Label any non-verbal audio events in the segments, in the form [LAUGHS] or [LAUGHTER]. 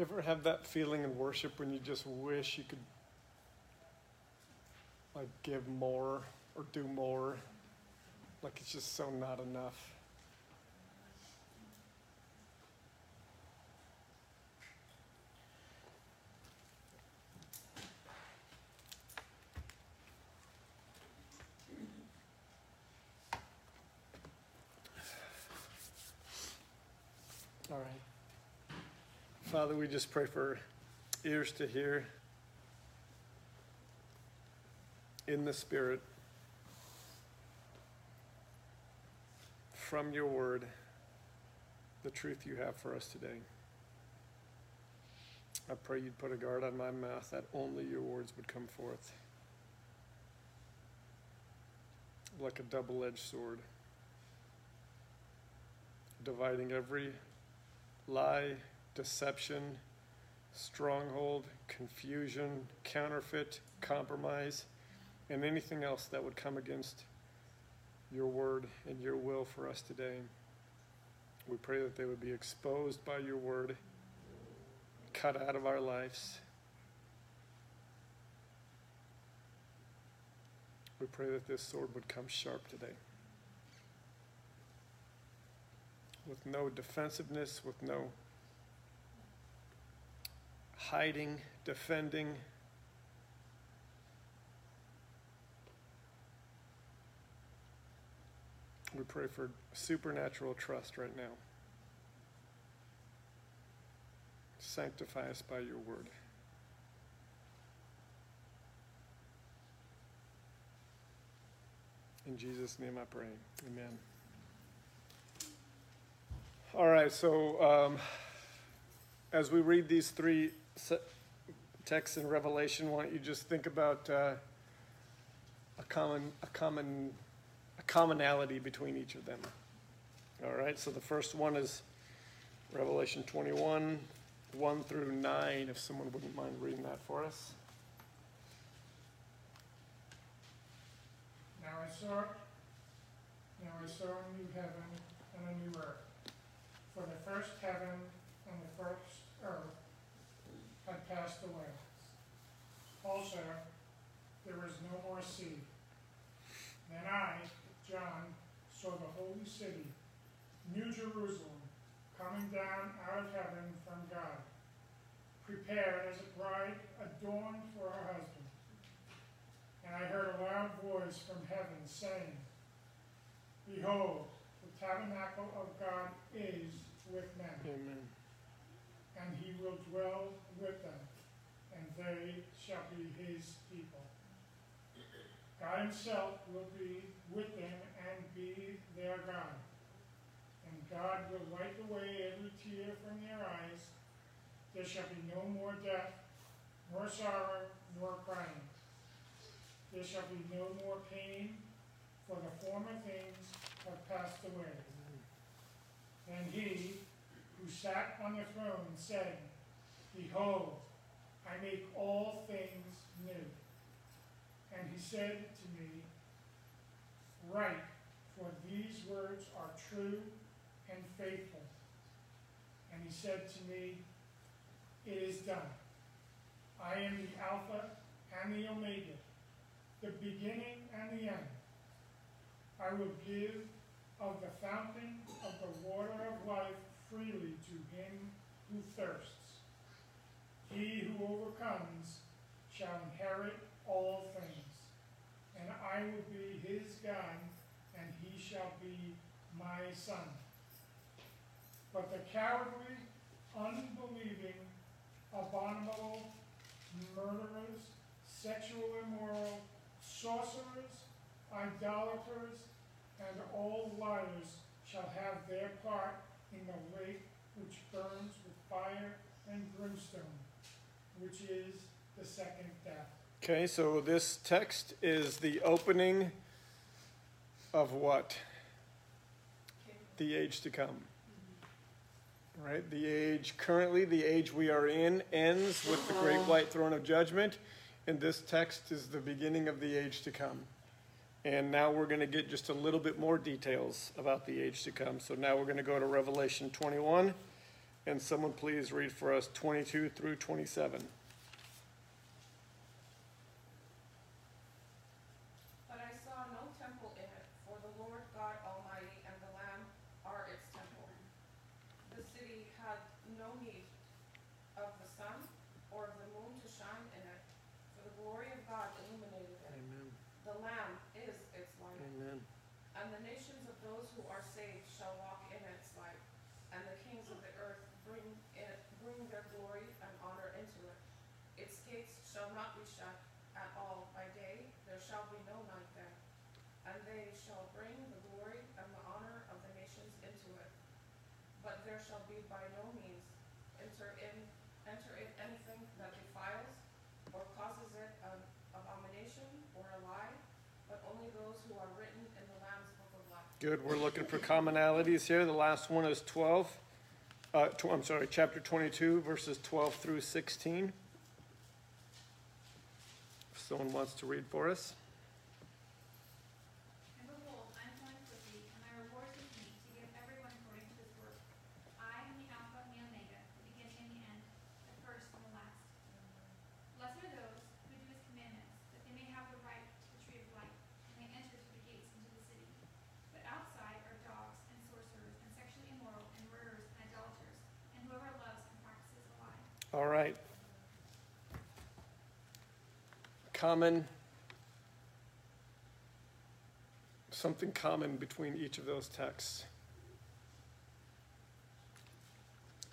You ever have that feeling in worship when you just wish you could like give more or do more? Like it's just so not enough. All right. Father, we just pray for ears to hear in the Spirit from your word the truth you have for us today. I pray you'd put a guard on my mouth that only your words would come forth like a double edged sword, dividing every lie, deception, stronghold, confusion, counterfeit, compromise, and anything else that would come against your word and your will for us today. We pray that they would be exposed by your word, cut out of our lives. We pray that this sword would come sharp today. With no defensiveness, with no hiding, defending. We pray for supernatural trust right now. Sanctify us by your word. In Jesus' name I pray. Amen. All right, so um, as we read these three texts in Revelation, why don't you just think about uh, a common, a common, a commonality between each of them. All right, so the first one is Revelation 21, 1 through 9, if someone wouldn't mind reading that for us. Now I saw, now I saw a new heaven and a new earth. For the first heaven and the first earth had passed away. Also, there was no more sea. Then I, John, saw the holy city, New Jerusalem, coming down out of heaven from God, prepared as a bride adorned for her husband. And I heard a loud voice from heaven saying, Behold, the tabernacle of God is with men, Amen. and he will dwell with them, and they shall be his people. God himself will be with them and be their God. And God will wipe away every tear from their eyes. There shall be no more death, nor sorrow, nor crying. There shall be no more pain, for the former things have passed away. And he who sat on the throne said, Behold, I make all things new. And he said to me, Write, for these words are true and faithful. And he said to me, It is done. I am the Alpha and the Omega, the beginning and the end. I will give of the fountain of the water of life freely to him who thirsts. He who overcomes shall inherit all things, and I will be his God, and he shall be my son. But the cowardly, unbelieving, abominable, murderers, sexual immoral, sorcerers, idolaters, and all liars shall have their part in the lake which burns with fire and brimstone, which is the second death. Okay, so this text is the opening of what? The age to come. Mm-hmm. Right? The age, currently, the age we are in ends with the great uh-huh. white throne of judgment, and this text is the beginning of the age to come. And now we're going to get just a little bit more details about the age to come. So now we're going to go to Revelation 21, And someone please read for us 22 through 27. But I saw no temple in it, for the Lord God Almighty and the Lamb are its temple. The city had no need of the sun or of the moon to shine in it, for the glory of God illuminated it. Amen. The Lamb is its light, Amen. and the nations of those who are saved shall walk in its light, and the kings of the earth bring it, bring their glory and honor into it. Its gates shall not be shut at all by day, there shall be no night there. And they shall bring the glory and the honor of the nations into it. But there shall be by no means enter in, enter in anything that defiles or causes it an abomination or a lie, but only those who are written in the Lamb's book of life. Good. We're looking for commonalities here. The last one is 12. Uh, tw- I'm sorry, chapter 22, verses 12 through 16. If someone wants to read for us. And behold, I am coming quickly, and my reward is with me, to give everyone according to his work. I am the Alpha and the Omega, the beginning and the end, the first and the last. Blessed are those who do his commandments, that they may have the right to the tree of life, and may enter through the gates into the city. But outside are dogs, and sorcerers, and sexually immoral, and murderers, and idolaters, and whoever loves and practices a lie. All right. Common, something common between each of those texts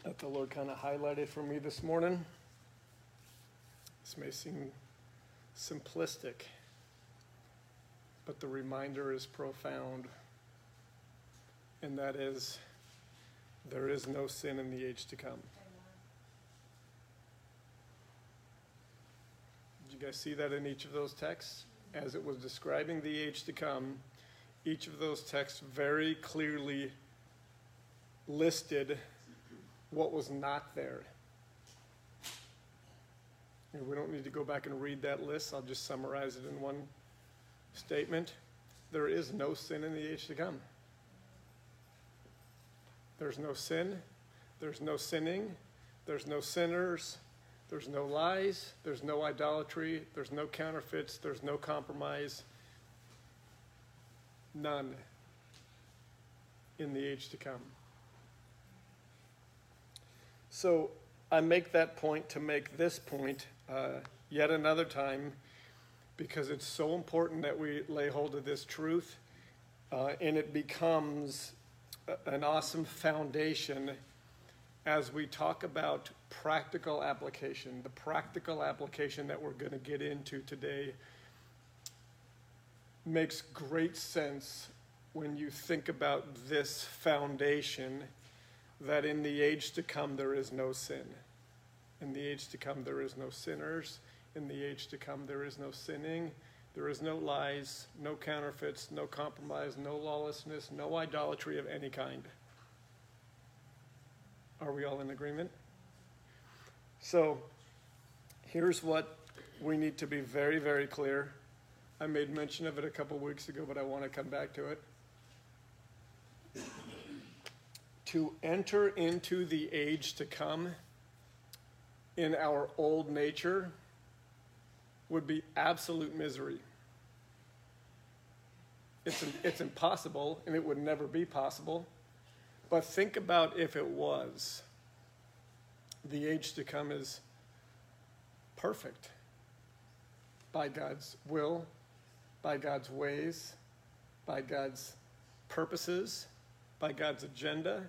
that the Lord kind of highlighted for me this morning. This may seem simplistic, but the reminder is profound, and that is there is no sin in the age to come. You guys see that in each of those texts? As it was describing the age to come, each of those texts very clearly listed what was not there. And we don't need to go back and read that list. I'll just summarize it in one statement. There is no sin in the age to come. There's no sin. There's no sinning. There's no sinners. There's no lies, there's no idolatry, there's no counterfeits, there's no compromise. None in the age to come. So I make that point to make this point uh, yet another time because it's so important that we lay hold of this truth uh, and it becomes an awesome foundation as we talk about practical application, the practical application that we're going to get into today makes great sense when you think about this foundation that in the age to come there is no sin. In the age to come there is no sinners. In the age to come there is no sinning. There is no lies, no counterfeits, no compromise, no lawlessness, no idolatry of any kind. Are we all in agreement? So, here's what we need to be very, very clear. I made mention of it a couple weeks ago, but I want to come back to it. To enter into the age to come in our old nature would be absolute misery. It's, it's impossible, and it would never be possible. But think about if it was. The age to come is perfect by God's will, by God's ways, by God's purposes, by God's agenda.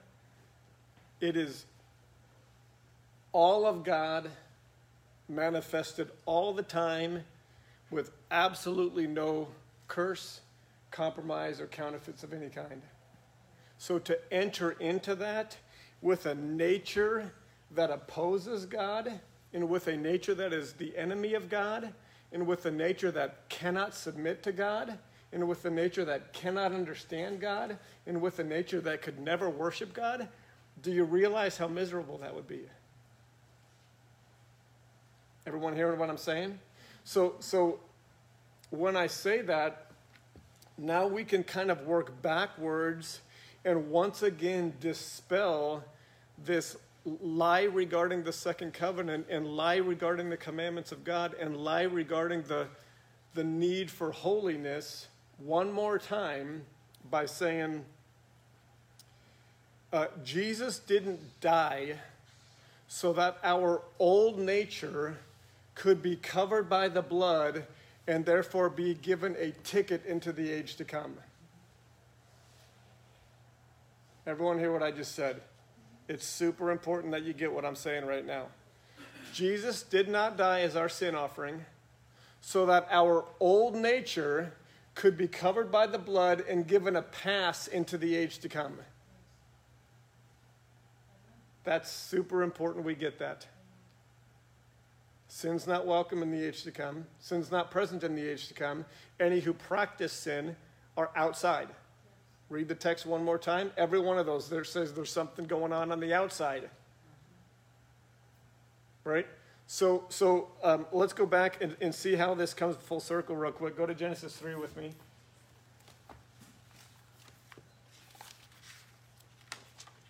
It is all of God manifested all the time with absolutely no curse, compromise, or counterfeits of any kind. So to enter into that with a nature that opposes God, and with a nature that is the enemy of God, and with a nature that cannot submit to God, and with a nature that cannot understand God, and with a nature that could never worship God, do you realize how miserable that would be? Everyone hearing what I'm saying? So, so when I say that, now we can kind of work backwards and once again dispel this lie regarding the second covenant and lie regarding the commandments of God and lie regarding the, the need for holiness one more time by saying, uh, Jesus didn't die so that our old nature could be covered by the blood and therefore be given a ticket into the age to come. Everyone hear what I just said? It's super important that you get what I'm saying right now. Jesus did not die as our sin offering so that our old nature could be covered by the blood and given a pass into the age to come. That's super important we get that. Sin's not welcome in the age to come. Sin's not present in the age to come. Any who practice sin are outside. Read the text one more time. Every one of those there says there's something going on on the outside. Right? So, so um, let's go back and, and see how this comes full circle real quick. Go to Genesis 3 with me.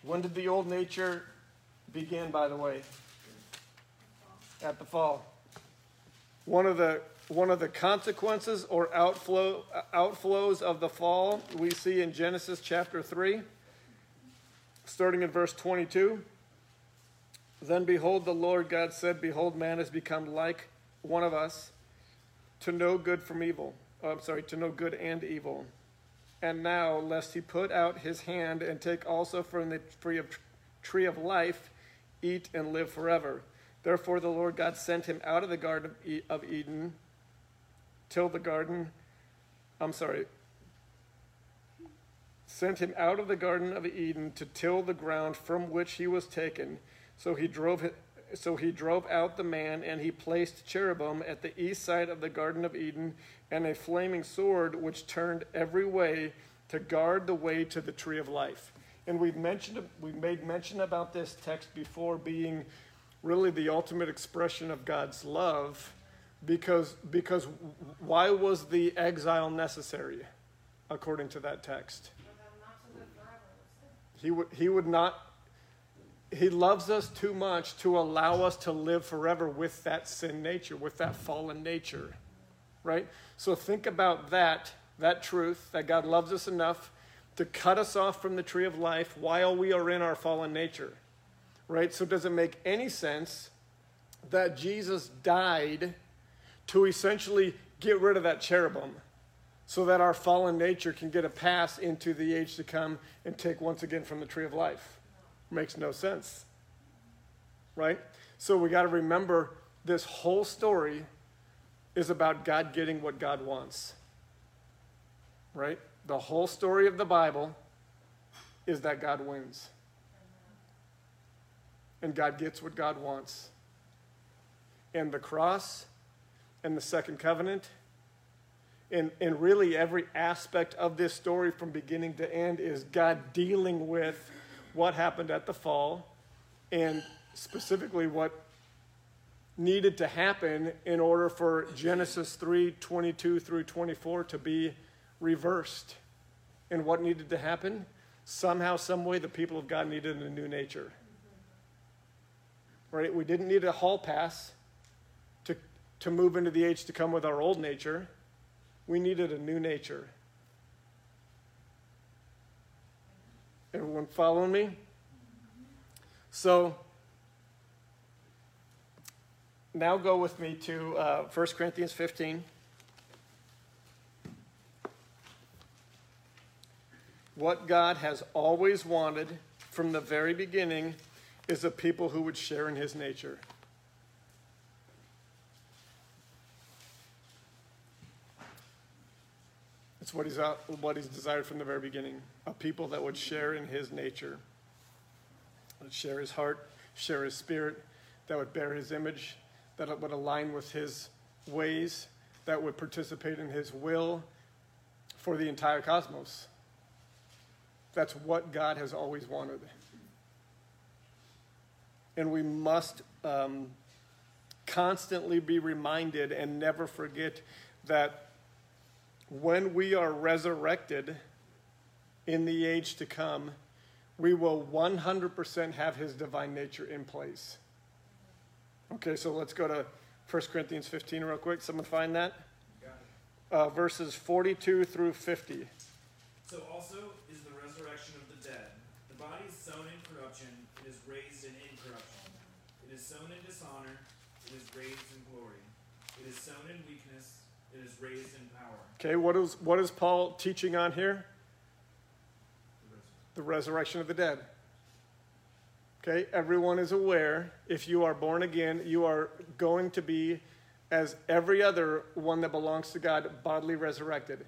When did the old nature begin, by the way? At the fall. One of the one of the consequences or outflow outflows of the fall we see in Genesis chapter 3 starting in verse 22 then behold the Lord God said behold man has become like one of us to know good from evil oh, I'm sorry to know good and evil. And now lest he put out his hand and take also from the tree of tree of life eat and live forever. Therefore the Lord God sent him out of the garden of Eden tilled the garden. I'm sorry. Sent him out of the Garden of Eden to till the ground from which he was taken. So he drove so he drove out the man, and he placed cherubim at the east side of the Garden of Eden, and a flaming sword which turned every way to guard the way to the tree of life. And we've mentioned we made mention about this text before being really the ultimate expression of God's love because, because why was the exile necessary, according to that text? He would, he would not, he loves us too much to allow us to live forever with that sin nature, with that fallen nature, right? So think about that, that truth, that God loves us enough to cut us off from the tree of life while we are in our fallen nature, right? So does it make any sense that Jesus died to essentially get rid of that cherubim so that our fallen nature can get a pass into the age to come and take once again from the tree of life. Makes no sense. Right? So we got to remember this whole story is about God getting what God wants. Right? The whole story of the Bible is that God wins. And God gets what God wants. And the cross and the second covenant. And, and really, every aspect of this story from beginning to end is God dealing with what happened at the fall and specifically what needed to happen in order for Genesis 3 22 through 24 to be reversed. And what needed to happen? Somehow, some way, the people of God needed a new nature. Right? We didn't need a hall pass to move into the age to come with our old nature. We needed a new nature. Everyone following me? So, now go with me to uh, 1 Corinthians 15. What God has always wanted from the very beginning is a people who would share in his nature. It's what he's, out, what he's desired from the very beginning a people that would share in his nature, would share his heart, share his spirit, that would bear his image, that would align with his ways, that would participate in his will for the entire cosmos. That's what God has always wanted. And we must um, constantly be reminded and never forget that when we are resurrected in the age to come, we will 100% have his divine nature in place. Okay, so let's go to 1 Corinthians 15 real quick. Someone find that? Uh, verses 42 through 50. So also is the resurrection of the dead. The body is sown in corruption, it is raised in incorruption. It is sown in dishonor, it is raised in glory. It is sown in weakness, it is raised in power. Okay, what is, what is Paul teaching on here? The resurrection. The resurrection of the dead. Okay, everyone is aware if you are born again, you are going to be, as every other one that belongs to God, bodily resurrected.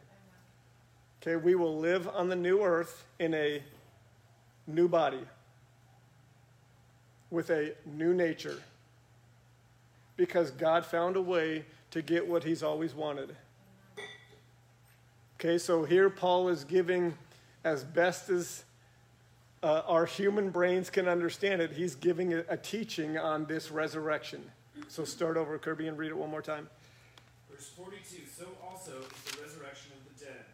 Okay, we will live on the new earth in a new body with a new nature because God found a way to get what he's always wanted. Okay, so here Paul is giving as best as uh, our human brains can understand it, he's giving a, a teaching on this resurrection. So start over, Kirby, and read it one more time. Verse 42 So also is the resurrection of the dead.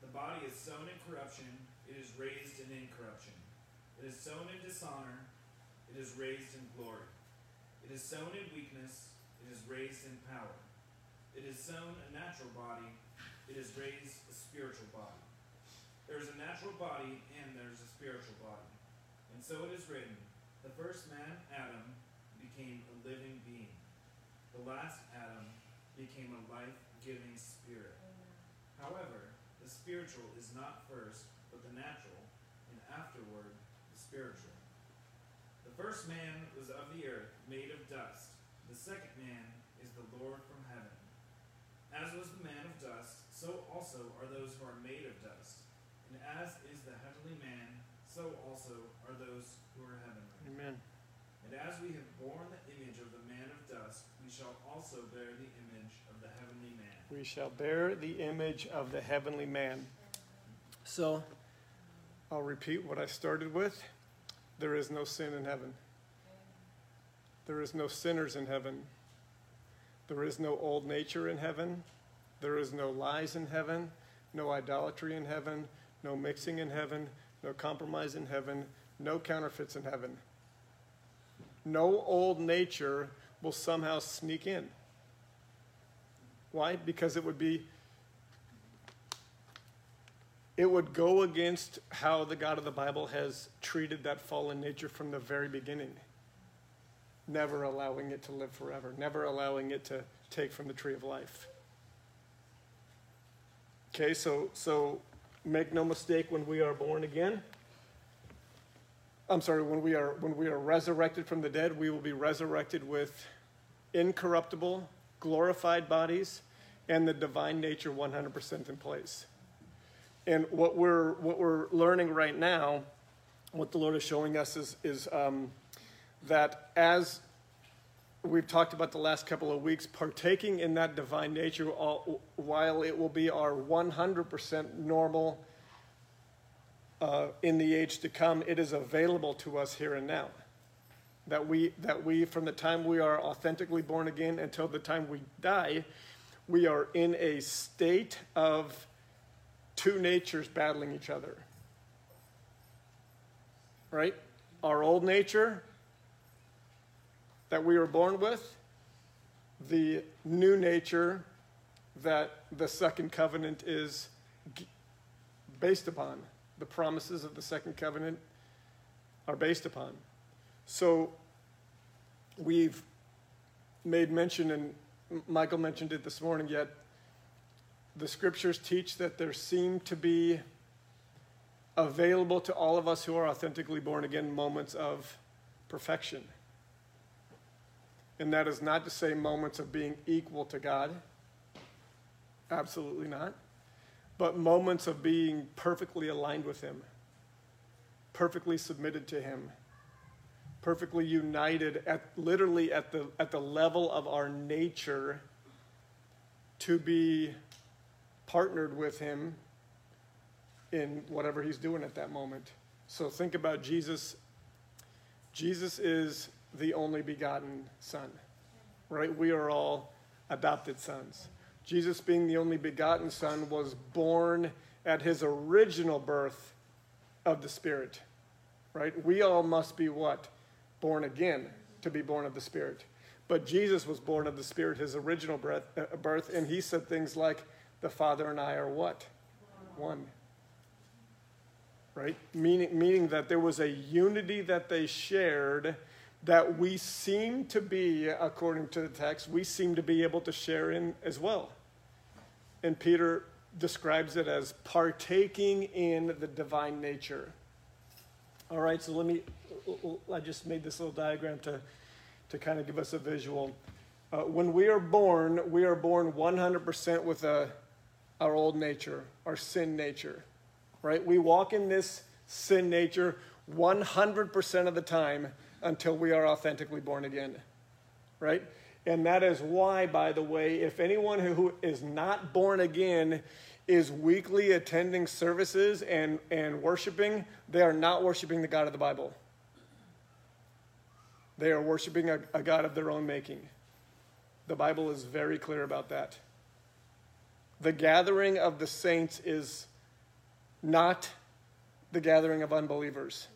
The body is sown in corruption, it is raised in incorruption. It is sown in dishonor, it is raised in glory. It is sown in weakness, raised in power. It is sown a natural body, it is raised a spiritual body. There is a natural body and there is a spiritual body. And so it is written The first man, Adam, became a living being. The last Adam became a life giving spirit. However, the spiritual is not first, but the natural, and afterward the spiritual. The first man was of the earth, made of dust. The second man is the Lord from heaven. As was the man of dust, so also are those who are made of dust. And as is the heavenly man, so also are those who are heavenly. Amen. And as we have borne the image of the man of dust, we shall also bear the image of the heavenly man. We shall bear the image of the heavenly man. So, I'll repeat what I started with. There is no sin in heaven. There is no sinners in heaven. There is no old nature in heaven. There is no lies in heaven, no idolatry in heaven, no mixing in heaven, no compromise in heaven, no counterfeits in heaven. No old nature will somehow sneak in. Why? Because it would be it would go against how the God of the Bible has treated that fallen nature from the very beginning. Never allowing it to live forever, never allowing it to take from the tree of life. Okay, so so make no mistake when we are born again. I'm sorry, when we are when we are resurrected from the dead, we will be resurrected with incorruptible, glorified bodies, and the divine nature 100% in place. And what we're what we're learning right now, what the Lord is showing us is is um, that as we've talked about the last couple of weeks, partaking in that divine nature, while it will be our 100% normal uh, in the age to come, it is available to us here and now. That we, that we, from the time we are authentically born again until the time we die, we are in a state of two natures battling each other. Right? Our old nature that we were born with, the new nature that the second covenant is based upon. The promises of the second covenant are based upon. So we've made mention, and Michael mentioned it this morning, yet the scriptures teach that there seem to be available to all of us who are authentically born again moments of perfection. And that is not to say moments of being equal to God. Absolutely not. But moments of being perfectly aligned with Him, perfectly submitted to Him, perfectly united at literally at the, at the level of our nature to be partnered with Him in whatever He's doing at that moment. So think about Jesus. Jesus is the only begotten Son, right? We are all adopted sons. Jesus, being the only begotten Son, was born at his original birth of the Spirit. right? We all must be what? Born again to be born of the Spirit. But Jesus was born of the Spirit, his original breath, uh, birth, and he said things like, The Father and I are what? One. Right? Meaning, meaning that there was a unity that they shared that we seem to be, according to the text, we seem to be able to share in as well. And Peter describes it as partaking in the divine nature. All right, so let me, I just made this little diagram to, to kind of give us a visual. Uh, when we are born, we are born 100% with a, our old nature, our sin nature, right? We walk in this sin nature 100% of the time until we are authentically born again, right? And that is why, by the way, if anyone who is not born again is weekly attending services and, and worshiping, they are not worshiping the God of the Bible. They are worshiping a, a God of their own making. The Bible is very clear about that. The gathering of the saints is not the gathering of unbelievers.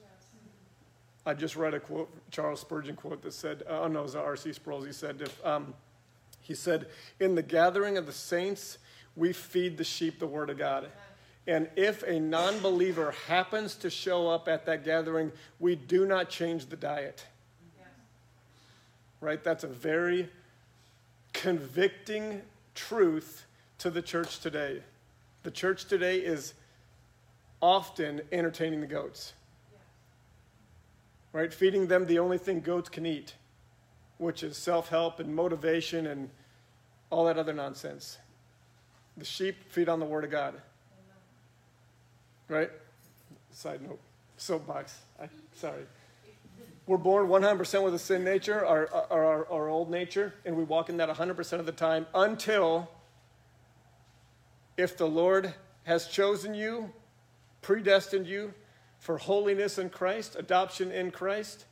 I just read a quote, Charles Spurgeon quote that said, uh, oh no, it was R.C. Sproul. He said, if, um, he said, in the gathering of the saints, we feed the sheep the word of God. And if a non believer happens to show up at that gathering, we do not change the diet. Right? That's a very convicting truth to the church today. The church today is often entertaining the goats right? Feeding them the only thing goats can eat, which is self help and motivation and all that other nonsense. The sheep feed on the Word of God. Right? Side note, soapbox. I, sorry. We're born 100% with a sin nature, our, our, our, our old nature, and we walk in that 100% of the time until if the Lord has chosen you, predestined you, for holiness in Christ, adoption in Christ,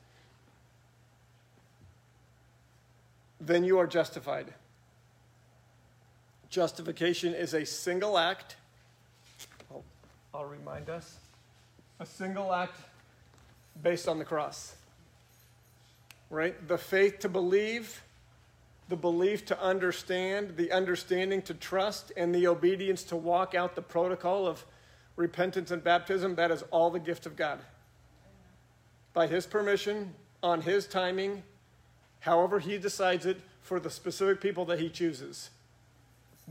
then you are justified. Justification is a single act. I'll, I'll remind us. A single act based on the cross. Right? The faith to believe, the belief to understand, the understanding to trust, and the obedience to walk out the protocol of repentance and baptism, that is all the gift of God. By His permission, on His timing, however He decides it, for the specific people that He chooses.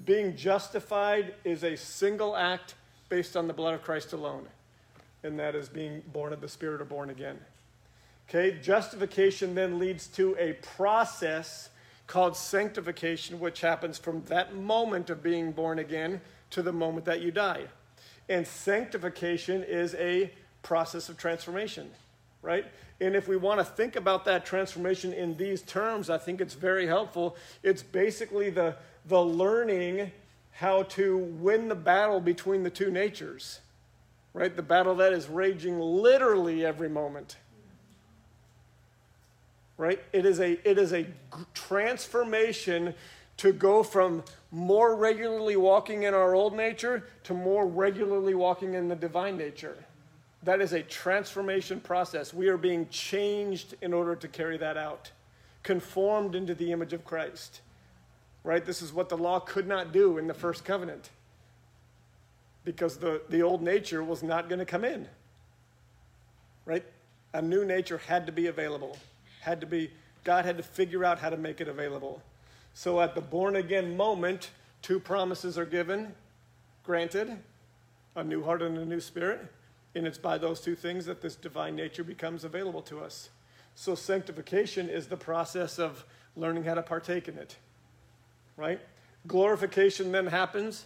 Being justified is a single act based on the blood of Christ alone, and that is being born of the Spirit or born again. Okay, justification then leads to a process called sanctification, which happens from that moment of being born again to the moment that you die. And sanctification is a process of transformation, right? And if we want to think about that transformation in these terms, I think it's very helpful. It's basically the, the learning how to win the battle between the two natures, right? The battle that is raging literally every moment. Right? It is a, it is a transformation to go from more regularly walking in our old nature to more regularly walking in the divine nature. That is a transformation process. We are being changed in order to carry that out, conformed into the image of Christ. Right? This is what the law could not do in the first covenant because the, the old nature was not going to come in. Right? A new nature had to be available, had to be, God had to figure out how to make it available. So at the born again moment, two promises are given, granted a new heart and a new spirit. And it's by those two things that this divine nature becomes available to us. So sanctification is the process of learning how to partake in it, right? Glorification then happens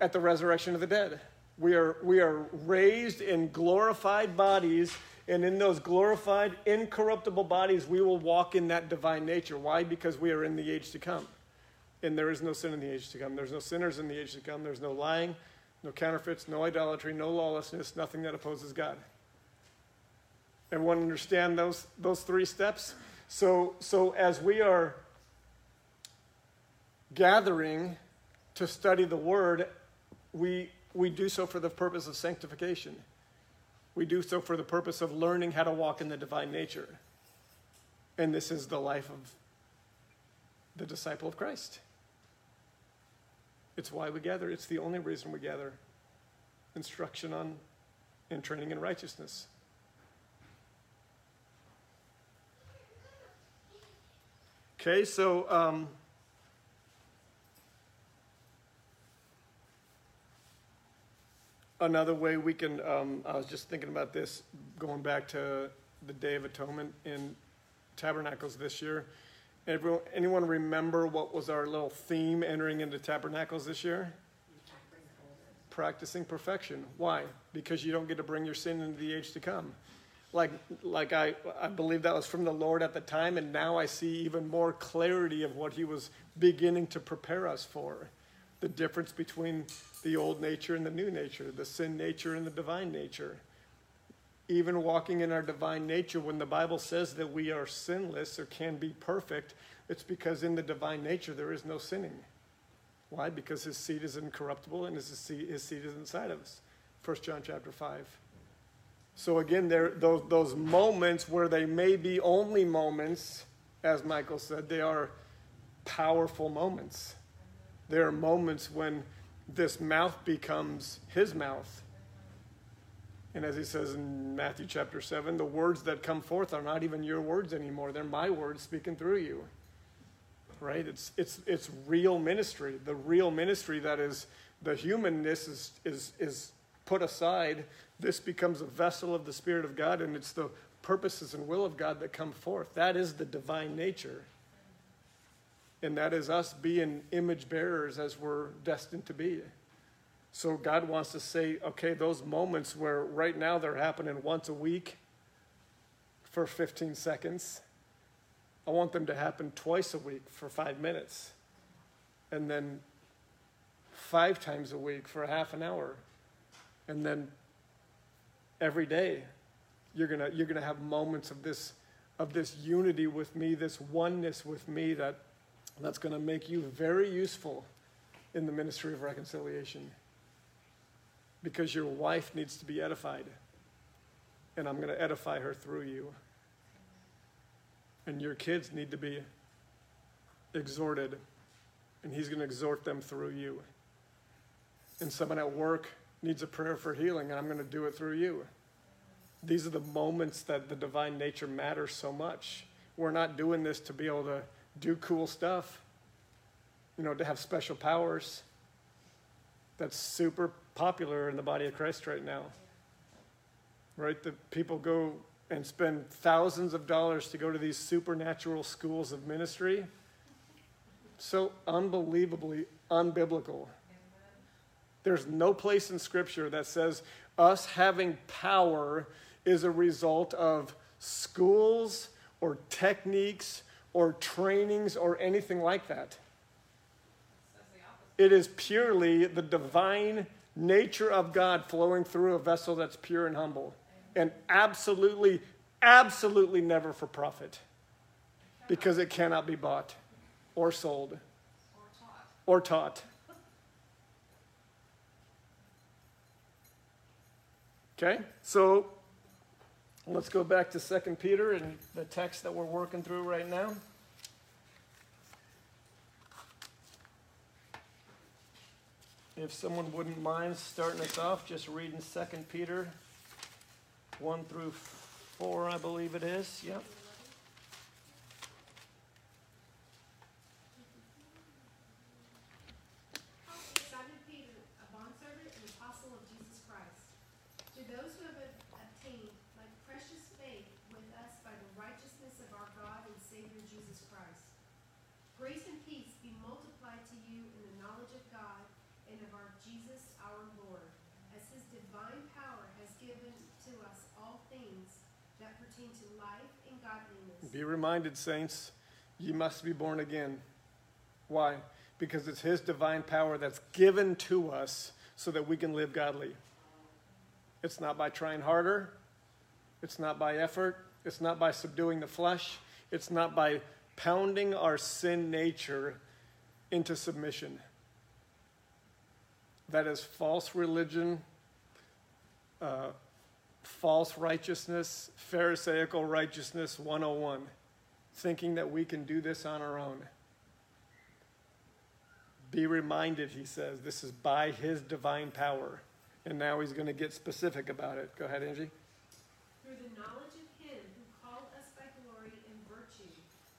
at the resurrection of the dead. We are, we are raised in glorified bodies and in those glorified, incorruptible bodies, we will walk in that divine nature. Why? Because we are in the age to come. And there is no sin in the age to come. There's no sinners in the age to come. There's no lying, no counterfeits, no idolatry, no lawlessness, nothing that opposes God. Everyone understand those, those three steps? So, so as we are gathering to study the Word, we, we do so for the purpose of sanctification We do so for the purpose of learning how to walk in the divine nature. And this is the life of the disciple of Christ. It's why we gather. It's the only reason we gather. Instruction on and training in righteousness. Okay, so um, another way we can, um, I was just thinking about this, going back to the Day of Atonement in Tabernacles this year. Everyone, anyone remember what was our little theme entering into Tabernacles this year? Practicing perfection. Why? Because you don't get to bring your sin into the age to come. Like, like I, I believe that was from the Lord at the time, and now I see even more clarity of what He was beginning to prepare us for. The difference between the old nature and the new nature, the sin nature and the divine nature. Even walking in our divine nature, when the Bible says that we are sinless or can be perfect, it's because in the divine nature there is no sinning. Why? Because his seed is incorruptible and his seed, his seed is inside of us. 1 John chapter 5. So again, there those those moments where they may be only moments, as Michael said, they are powerful moments. There are moments when this mouth becomes his mouth. And as he says in Matthew chapter 7, the words that come forth are not even your words anymore. They're my words speaking through you. Right? It's, it's, it's real ministry. The real ministry that is the humanness is, is, is put aside. This becomes a vessel of the Spirit of God, and it's the purposes and will of God that come forth. That is the divine nature. And that is us being image bearers as we're destined to be. So God wants to say, okay, those moments where right now they're happening once a week for 15 seconds, I want them to happen twice a week for five minutes. And then five times a week for half an hour. And then every day you're gonna you're gonna have moments of this of this unity with me, this oneness with me that that's gonna make you very useful in the ministry of reconciliation because your wife needs to be edified. And I'm going to edify her through you. And your kids need to be exhorted, and He's going to exhort them through you. And someone at work needs a prayer for healing, and I'm going to do it through you. These are the moments that the divine nature matters so much. We're not doing this to be able to do cool stuff, you know, to have special powers. That's super popular in the body of Christ right now. Right? The people go and spend thousands of dollars to go to these supernatural schools of ministry. So unbelievably unbiblical. There's no place in Scripture that says us having power is a result of schools or techniques or trainings or anything like that. It is purely the divine nature of God flowing through a vessel that's pure and humble. And absolutely, absolutely never for profit. Because it cannot be bought or sold or taught. Okay? So let's go back to 2 Peter and the text that we're working through right now. If someone wouldn't mind starting us off, just reading 2 Peter 1 through 4, I believe it is. Yep. Simon Peter, a bondservant and apostle of Jesus Christ, to those who have obtained like precious faith with us by the righteousness of our God and Savior Jesus Christ. Grace and peace be multiplied to you in the knowledge of God and of our Jesus our Lord, as his divine power has given to us all things that pertain to life and godliness. Be reminded, saints, ye must be born again. Why? Because it's His divine power that's given to us so that we can live godly. It's not by trying harder, it's not by effort, it's not by subduing the flesh, it's not by pounding our sin nature into submission. That is false religion, uh, false righteousness, Pharisaical righteousness 101, thinking that we can do this on our own. Be reminded, he says, this is by his divine power. And now he's going to get specific about it. Go ahead, Angie. Through the knowledge of him who called us by glory and virtue,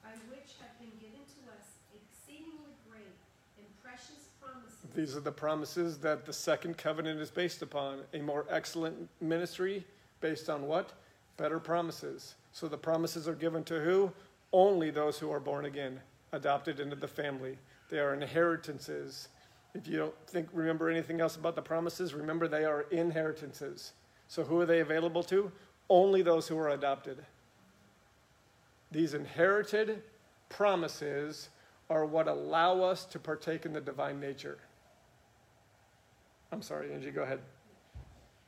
by which have been given to us exceedingly great and precious promises. These are the promises that the second covenant is based upon. A more excellent ministry based on what? Better promises. So the promises are given to who? Only those who are born again, adopted into the family. They are inheritances. If you don't think remember anything else about the promises, remember they are inheritances. So who are they available to? Only those who are adopted. These inherited promises are what allow us to partake in the divine nature. I'm sorry, Angie, go ahead.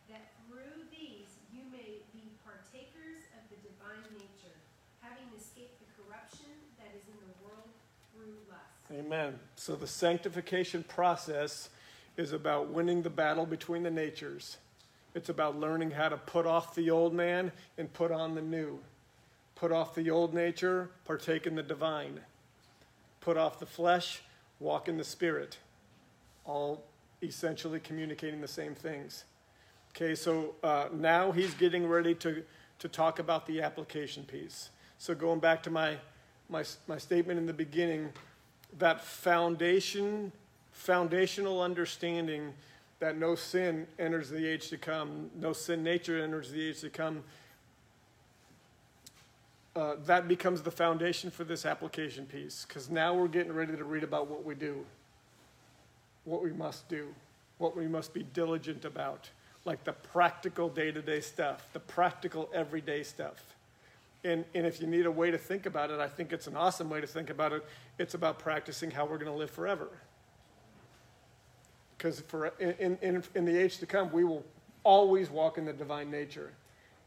that through these you may be partakers of the divine nature, having escaped the corruption that is in the world through lust. Amen. So the sanctification process is about winning the battle between the natures. It's about learning how to put off the old man and put on the new. Put off the old nature, partake in the divine. Put off the flesh, walk in the spirit. All essentially communicating the same things. Okay, so uh, now he's getting ready to, to talk about the application piece. So going back to my, my, my statement in the beginning, that foundation, foundational understanding that no sin enters the age to come, no sin nature enters the age to come, uh, that becomes the foundation for this application piece. Because now we're getting ready to read about what we do, what we must do, what we must be diligent about, like the practical day to day stuff, the practical everyday stuff. And, and if you need a way to think about it, I think it's an awesome way to think about it. It's about practicing how we're going to live forever. Because for in, in, in the age to come, we will always walk in the divine nature.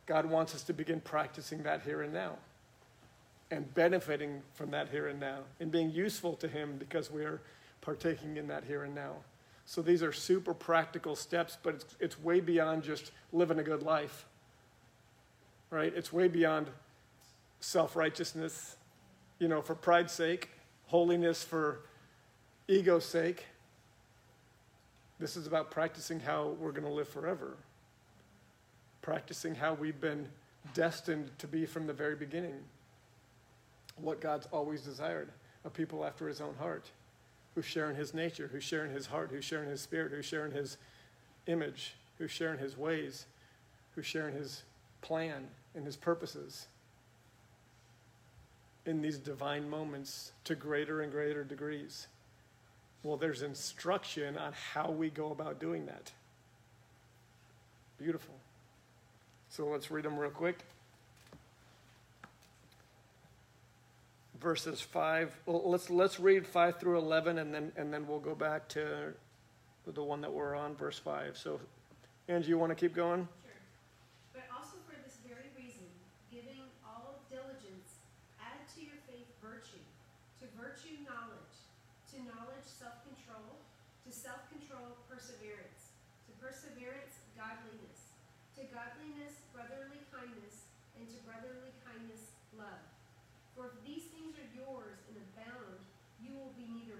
God wants us to begin practicing that here and now and benefiting from that here and now and being useful to Him because we're partaking in that here and now. So these are super practical steps, but it's, it's way beyond just living a good life, right? It's way beyond self righteousness, you know, for pride's sake, holiness for ego's sake. This is about practicing how we're going to live forever, practicing how we've been destined to be from the very beginning, what God's always desired a people after his own heart, who share in his nature, who share in his heart, who share in his spirit, who share in his image, who share in his ways, who share in his plan and his purposes in these divine moments to greater and greater degrees. Well, there's instruction on how we go about doing that. Beautiful. So let's read them real quick. Verses 5, well, let's, let's read 5 through 11 and then, and then we'll go back to the one that we're on, verse 5. So, Angie, you want to keep going? Sure. But also for this very reason, giving all diligence, add to your faith virtue, to virtue knowledge, to knowledge self-control, to self-control perseverance, to perseverance godliness, to godliness brotherly kindness, and to brotherly kindness love. For if these things are yours and abound, you will be neither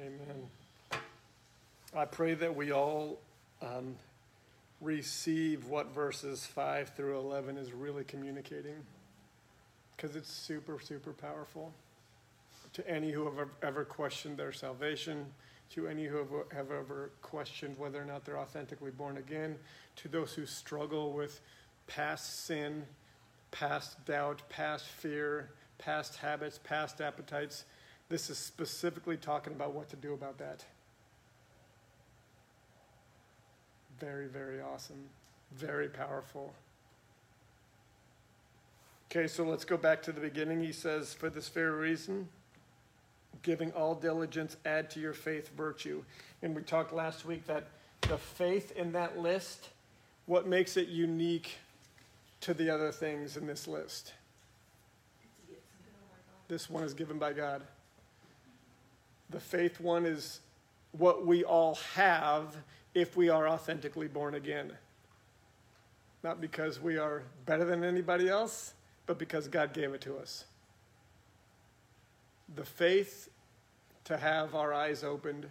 Amen. I pray that we all um, receive what verses 5 through 11 is really communicating because it's super, super powerful. To any who have ever questioned their salvation, to any who have, have ever questioned whether or not they're authentically born again, to those who struggle with past sin, past doubt, past fear, past habits, past appetites. This is specifically talking about what to do about that. Very, very awesome. Very powerful. Okay, so let's go back to the beginning. He says, For this very reason, giving all diligence, add to your faith virtue. And we talked last week that the faith in that list, what makes it unique to the other things in this list? This one is given by God. The faith one is what we all have if we are authentically born again. Not because we are better than anybody else, but because God gave it to us. The faith to have our eyes opened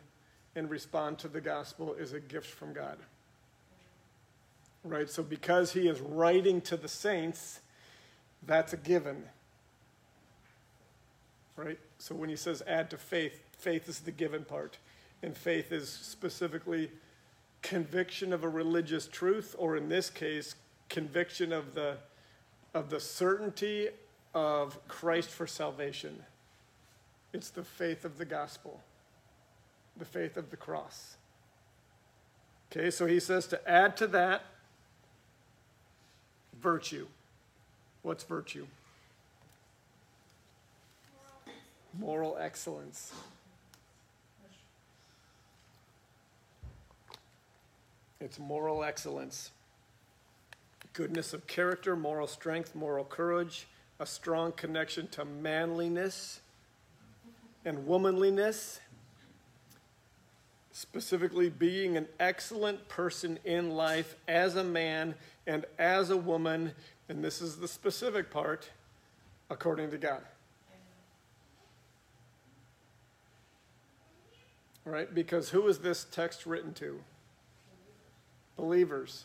and respond to the gospel is a gift from God. Right? So, because He is writing to the saints, that's a given. Right? So, when He says add to faith, faith is the given part. And faith is specifically conviction of a religious truth, or in this case, conviction of the, of the certainty of Christ for salvation. It's the faith of the gospel, the faith of the cross. Okay, so he says to add to that virtue. What's virtue? Moral excellence. It's moral excellence, goodness of character, moral strength, moral courage, a strong connection to manliness and womanliness, specifically being an excellent person in life as a man and as a woman, and this is the specific part, according to God. Right? Because who is this text written to? Believers.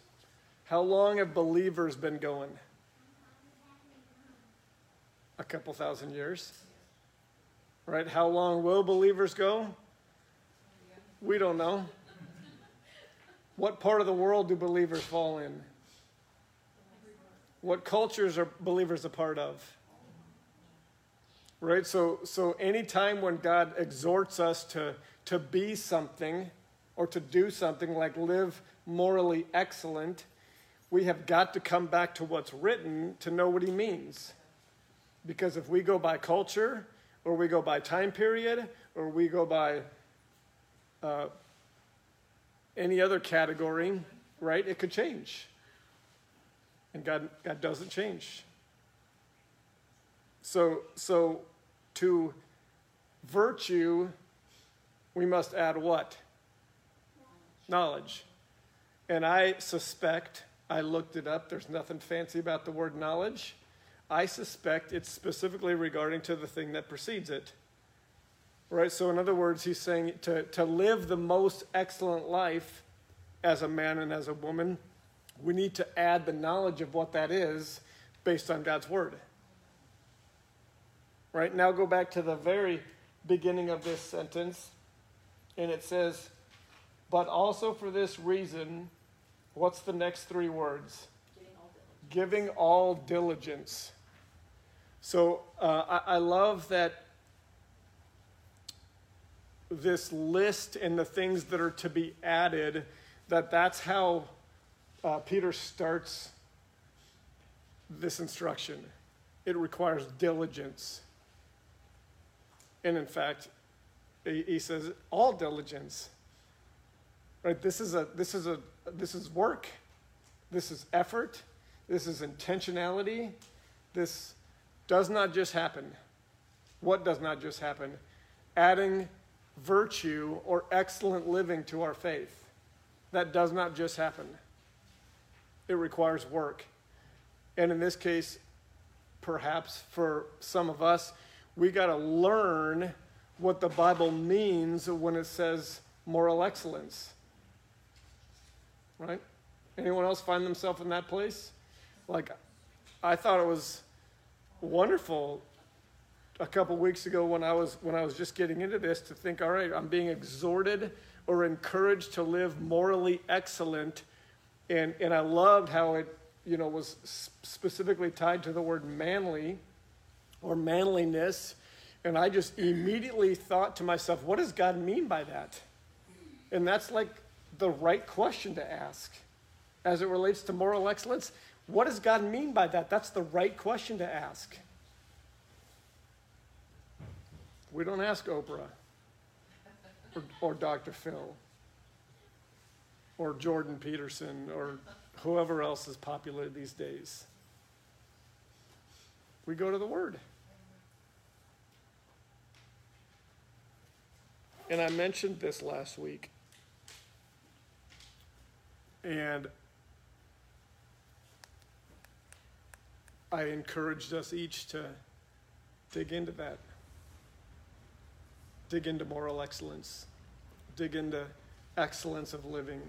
How long have believers been going? A couple thousand years. Right? How long will believers go? We don't know. What part of the world do believers fall in? What cultures are believers a part of? Right? So so anytime when God exhorts us to to be something or to do something like live morally excellent, we have got to come back to what's written to know what he means. Because if we go by culture, or we go by time period, or we go by uh, any other category, right? It could change. And God, God doesn't change. So, so to virtue, we must add what? Knowledge. And I suspect, I looked it up, there's nothing fancy about the word knowledge. I suspect it's specifically regarding to the thing that precedes it. Right? So, in other words, he's saying to, to live the most excellent life as a man and as a woman, we need to add the knowledge of what that is based on God's word. Right? Now go back to the very beginning of this sentence, and it says, But also for this reason, what's the next three words? Giving all diligence. So uh, I, I love that this list and the things that are to be added, that that's how uh, Peter starts this instruction. It requires diligence. And in fact, he, he says all diligence. Right? This is a this is a this is work. This is effort. This is intentionality. This does not just happen. What does not just happen? Adding virtue or excellent living to our faith. That does not just happen. It requires work. And in this case, perhaps for some of us, we got to learn what the Bible means when it says moral excellence. Right? Anyone else find themselves in that place? Like, I thought it was wonderful a couple weeks ago when I was when I was just getting into this to think, all right, I'm being exhorted or encouraged to live morally excellent, and and I loved how it you know was specifically tied to the word manly or manliness, and I just immediately thought to myself, what does God mean by that? And that's like the right question to ask. as it relates to moral excellence? What does God mean by that? That's the right question to ask. We don't ask Oprah or, or Dr. Phil or Jordan Peterson or whoever else is popular these days. We go to the Word. And I mentioned this last week. And I encouraged us each to dig into that. Dig into moral excellence. Dig into excellence of living.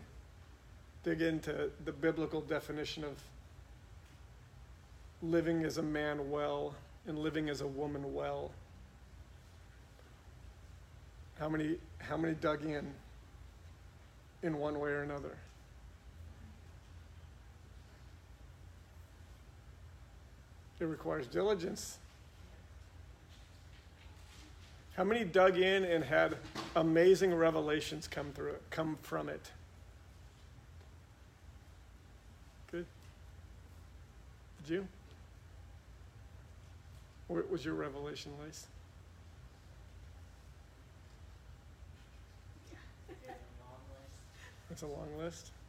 Dig into the biblical definition of living as a man well and living as a woman well. How many how many dug in in one way or another? It requires diligence. How many dug in and had amazing revelations come through it, come from it? Good. Did you? What was your revelation, Lace? [LAUGHS] That's a long list. [LAUGHS]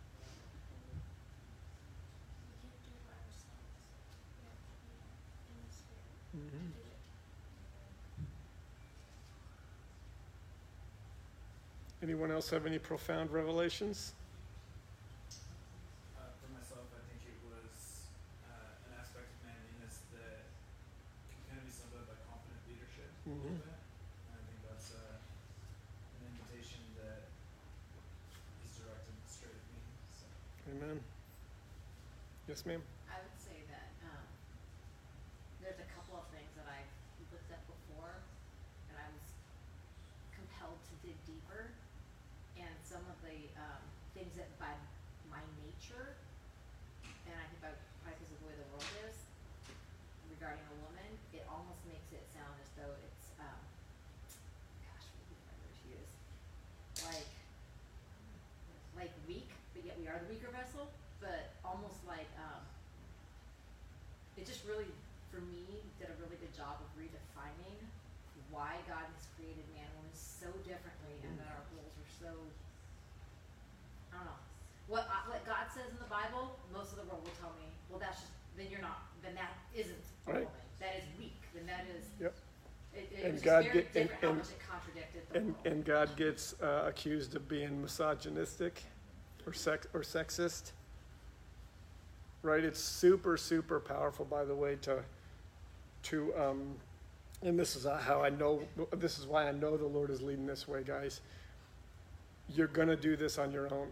Mhm. Anyone else have any profound revelations? Uh, for myself, I think it was uh, an aspect of manliness that can kind of be summed up by confident leadership Mhm. I think that's uh, an invitation that he's directed straight at me. So. Amen. Yes, ma'am. I would say that, um, there's a couple of things that I've looked at before, and I was compelled to dig deeper. And some of the, um, things that by my nature, and I think by, probably because of the way the world is, regarding a woman, it almost makes it sound as though it's, um, gosh, what would be the right word to use? Like, like weak, but yet we are the weaker vessel, but almost like, um, it just really, for me, did a really good job of redefining why God has created man and woman so differently and that our roles are so, I don't know. What, I, what God says in the Bible, most of the world will tell me, well, that's just, then you're not, then that isn't a Right. woman. That is weak, then that is, Yep. it, it And God get- and- and- much it contradicted the And, and God gets uh, accused of being misogynistic or sex or sexist. Right? It's super, super powerful, by the way, to to um, and this is how I know this is why I know the Lord is leading this way, guys. You're gonna do this on your own.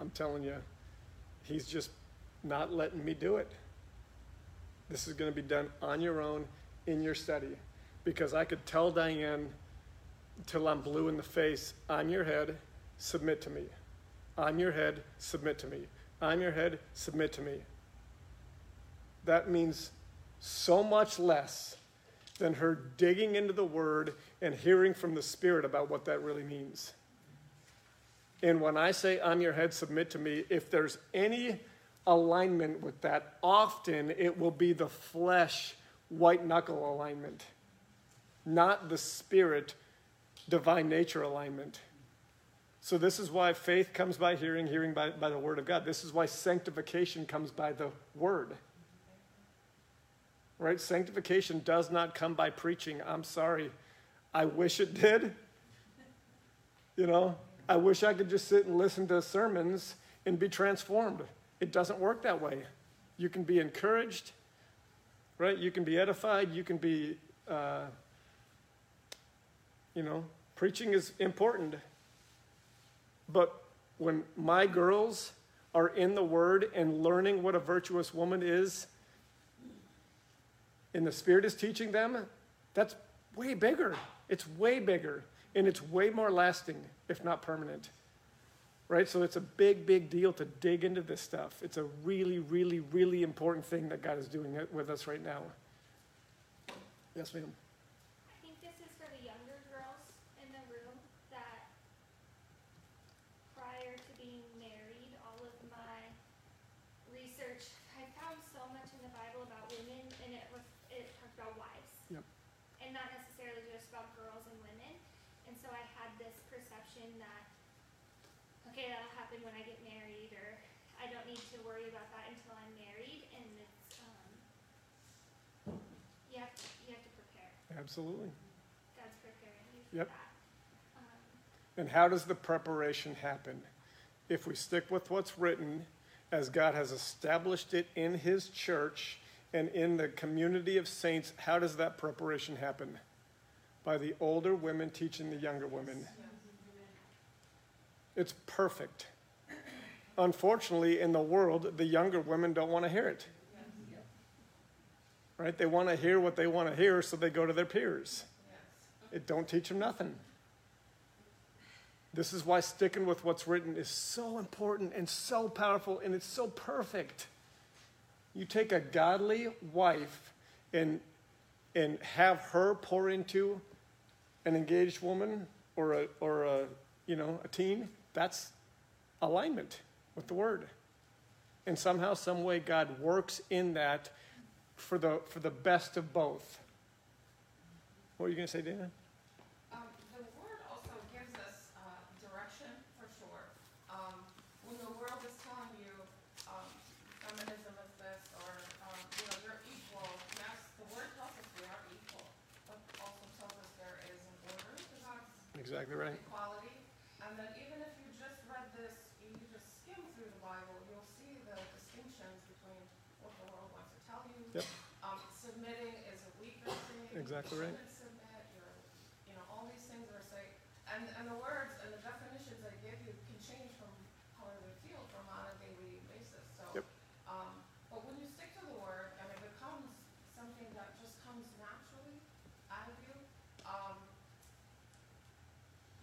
I'm telling you, He's just not letting me do it. This is going to be done on your own in your study. Because I could tell Diane till I'm blue in the face, I'm your head, submit to me. I'm your head, submit to me. I'm your head, submit to me. That means so much less than her digging into the word and hearing from the Spirit about what that really means. And when I say I'm your head, submit to me, if there's any alignment with that, often it will be the flesh white knuckle alignment, not the spirit divine nature alignment. So, this is why faith comes by hearing, hearing by, by the word of God. This is why sanctification comes by the word. Right? Sanctification does not come by preaching. I'm sorry. I wish it did. You know, I wish I could just sit and listen to sermons and be transformed. It doesn't work that way. You can be encouraged, right? You can be edified. You can be, uh, you know, preaching is important. But when my girls are in the Word and learning what a virtuous woman is, and the Spirit is teaching them, that's way bigger. It's way bigger. And it's way more lasting, if not permanent. Right? So it's a big, big deal to dig into this stuff. It's a really, really, really important thing that God is doing with us right now. Yes, ma'am. I think this is for the younger girls in the room that prior to about wives. Yep. And not necessarily just about girls and women. And so I had this perception that, okay, that'll happen when I get married, or I don't need to worry about that until I'm married. And it's, um, you have to, you have to prepare. Absolutely. God's preparing you for Yep. that. Um, And how does the preparation happen? If we stick with what's written, as God has established it in His church and in the community of saints, how does that preparation happen? By the older women teaching the younger women. It's perfect. Unfortunately, in the world, the younger women don't want to hear it. Right? They want to hear what they want to hear, so they go to their peers. It don't teach them nothing. This is why sticking with what's written is so important and so powerful and it's so perfect. You take a godly wife and and have her pour into an engaged woman or a or a you know a teen, that's alignment with the word. And somehow, some way God works in that for the for the best of both. What were you gonna say, Dana? Um, the word also gives us, uh, direction for sure. Um, when the world is telling you, um, feminism is this, or, um, you know, you're equal, the word tells us we are equal, but also tells us there is an order Exactly right. equality. And then even if you just read this, you just skim through the Bible, you'll see the distinctions between what the world wants to tell you. Yep. Um, submitting is a weaker thing. Exactly You right. submit, you're, you know, all these things are say, and, and the words and the definitions I give you can change from color to from on a daily basis, so. Yep. Um, but when you stick to the word, and it becomes something that just comes naturally out of you, um,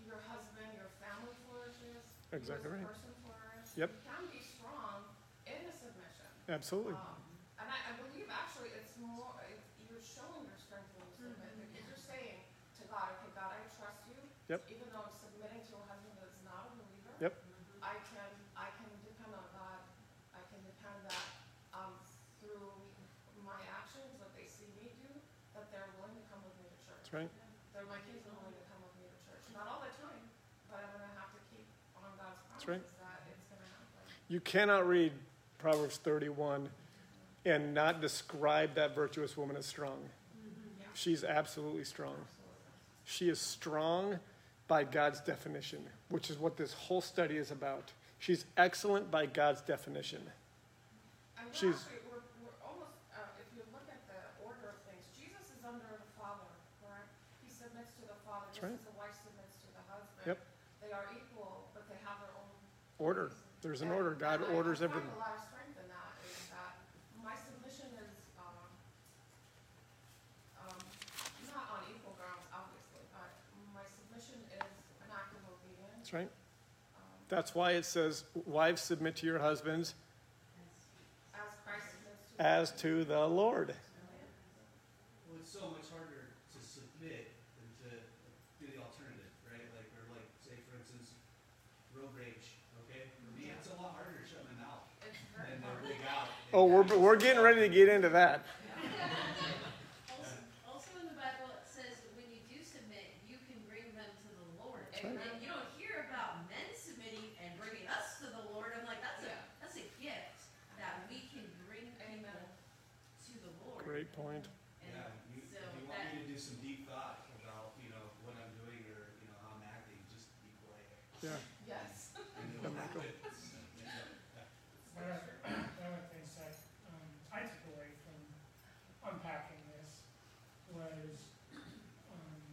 your husband, your family flourishes. Exactly right. as a person flourishes. Yep. You can be strong in a submission. Absolutely. Um, and I, I believe actually it's more, it, you're showing your strength when you submit, because you're saying to God, okay, God, I trust you. Yep. Even though I'm submitting to a husband that's not a believer. Yep. I can, I can depend on God, I can depend that, um, through my actions, what they see me do, that they're willing to come with me to church. That's right. They're, my kids are willing to come with me to church, not all the time, but I'm gonna have to keep on God's That's right. promises that it's gonna happen. You cannot read Proverbs 31 and not describe that virtuous woman as strong. She's absolutely strong. She is strong by God's definition, which is what this whole study is about. She's excellent by God's definition. And She's- actually, we're, we're almost, uh, if you look at the order of things, Jesus is under the Father, correct? He submits to the Father, just right. as the wife submits to the husband. Yep. They are equal, but they have their own. Order. ways. There's an order. God and I- orders everything. a lot of strength in that, is that my submission is, um, um, not on equal grounds, obviously, but my submission is an act of obedience. That's right. Um, That's why it says, Wives, submit to your husbands as Christ submits to. as to the Lord. Well, it's so much harder to submit than to do the alternative, right? Like, or like, say for instance, road rage, okay? For me, it's a lot harder to shut my mouth It's very than to hard. rig out. Oh, we're, we're getting ready to get into that. Also, also in the Bible, it says that when you do submit, you can bring them to the Lord. right. And you don't hear about men submitting and bringing us to the Lord. I'm like, that's a, that's a gift that we can bring people Amen. to the Lord. Great point. And Yeah, you, so if you want that, me to do some deep thought about, you know, what I'm doing or, you know, how I'm acting, just be quiet. Yeah. Yes. And it'll Michael. happen. Yeah. One of, one of the things that, um, I took away from unpacking this was, um,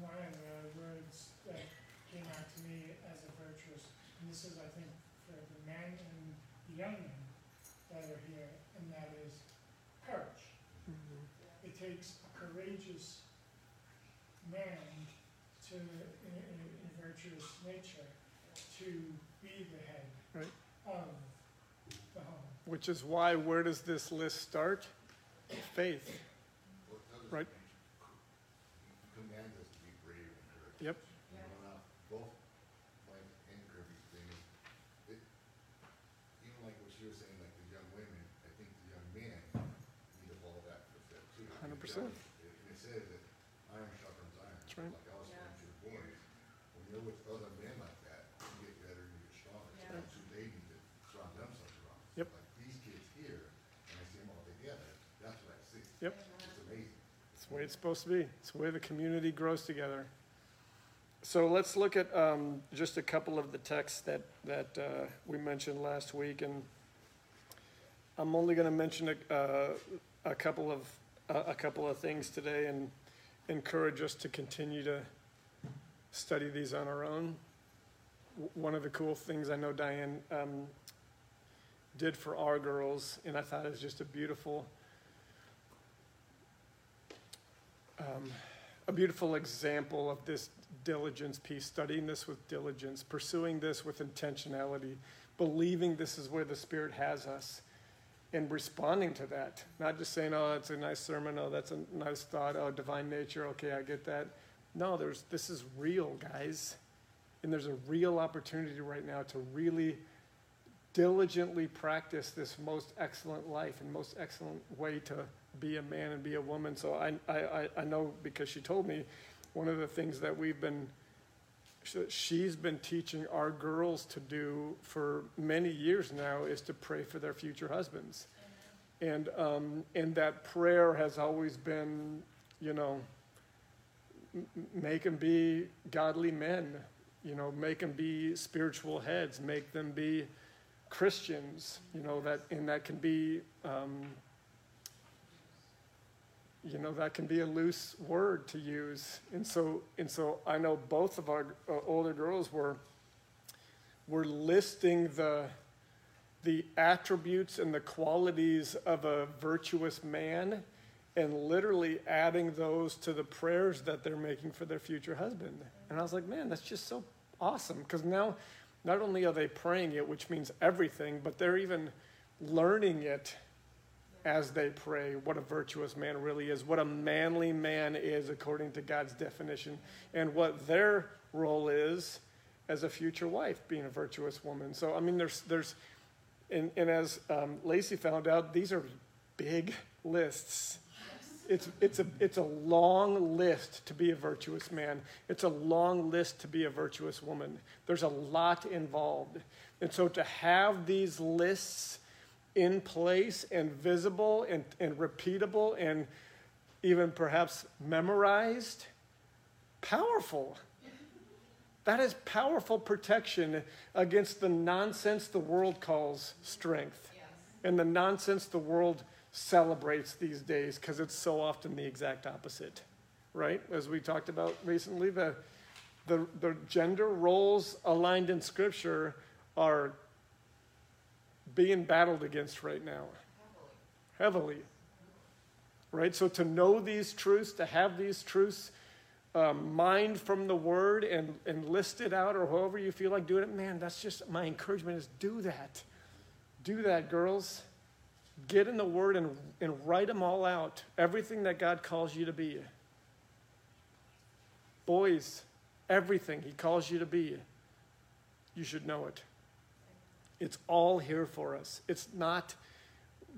one of the words that came out to me as a virtuous, and this is, I think, for the men and the young men that are here, and that is courage. Mm-hmm. It takes a courageous man to, in, in, in virtuous nature, to be the head Right. of the home. Which is why, where does this list start? Faith. Well, it doesn't Right. Command us to be brave and courageous. Yep. You know, now, both Mike and Kirby's thing is, it, even like what she was saying, like the young women, I think the young men need to follow that footstep too. iron sharpens iron. That's right. Like I was saying to the boys, when you're with other men like that, you get better, you get stronger. Yeah. So they need to surround themselves around. Yep. Like these kids here, and I see them all together, that's what I see. Yep. It's amazing. It's the way it's supposed to be. It's the way the community grows together. So let's look at um, just a couple of the texts that that uh, we mentioned last week, and I'm only going to mention a, uh, a couple of uh, a couple of things today, and encourage us to continue to study these on our own. One of the cool things I know Diane um, did for our girls, and I thought it was just a beautiful um, a beautiful example of this diligence piece, studying this with diligence, pursuing this with intentionality, believing this is where the Spirit has us, and responding to that. Not just saying, oh, that's a nice sermon, oh, that's a nice thought, oh, divine nature, okay, I get that. No, there's, this is real, guys. And there's a real opportunity right now to really diligently practice this most excellent life and most excellent way to be a man and be a woman. So I, I, I- know because she told me one of the things that we've been, she's been teaching our girls to do for many years now is to pray for their future husbands. And, um, and that prayer has always been, you know, make them be godly men, you know, make them be spiritual heads, make them be Christians, you know, that, and that can be, um, you know, that can be a loose word to use. And so, and so I know both of our uh, older girls were, were listing the, the attributes and the qualities of a virtuous man and literally adding those to the prayers that they're making for their future husband. And I was like, man, that's just so awesome because now not only are they praying it, which means everything, but they're even learning it as they pray what a virtuous man really is, what a manly man is according to God's definition, and what their role is as a future wife, being a virtuous woman. So, I mean, there's, there's, and, and as um, Lacey found out, these are big lists. It's, it's, a, it's a long list to be a virtuous man. It's a long list to be a virtuous woman. There's a lot involved. And so to have these lists in place and visible and, and repeatable and even perhaps memorized, powerful. That is powerful protection against the nonsense the world calls strength and the nonsense the world celebrates these days because it's so often the exact opposite, right? As we talked about recently, the, the, the gender roles aligned in Scripture are being battled against right now. Heavily. Right? So to know these truths, to have these truths um, mined from the Word and, and listed out, or however you feel like doing it, man, that's just my encouragement is do that. Do that, girls. Get in the Word and, and write them all out. Everything that God calls you to be. Boys, everything He calls you to be, you should know it. It's all here for us. It's not,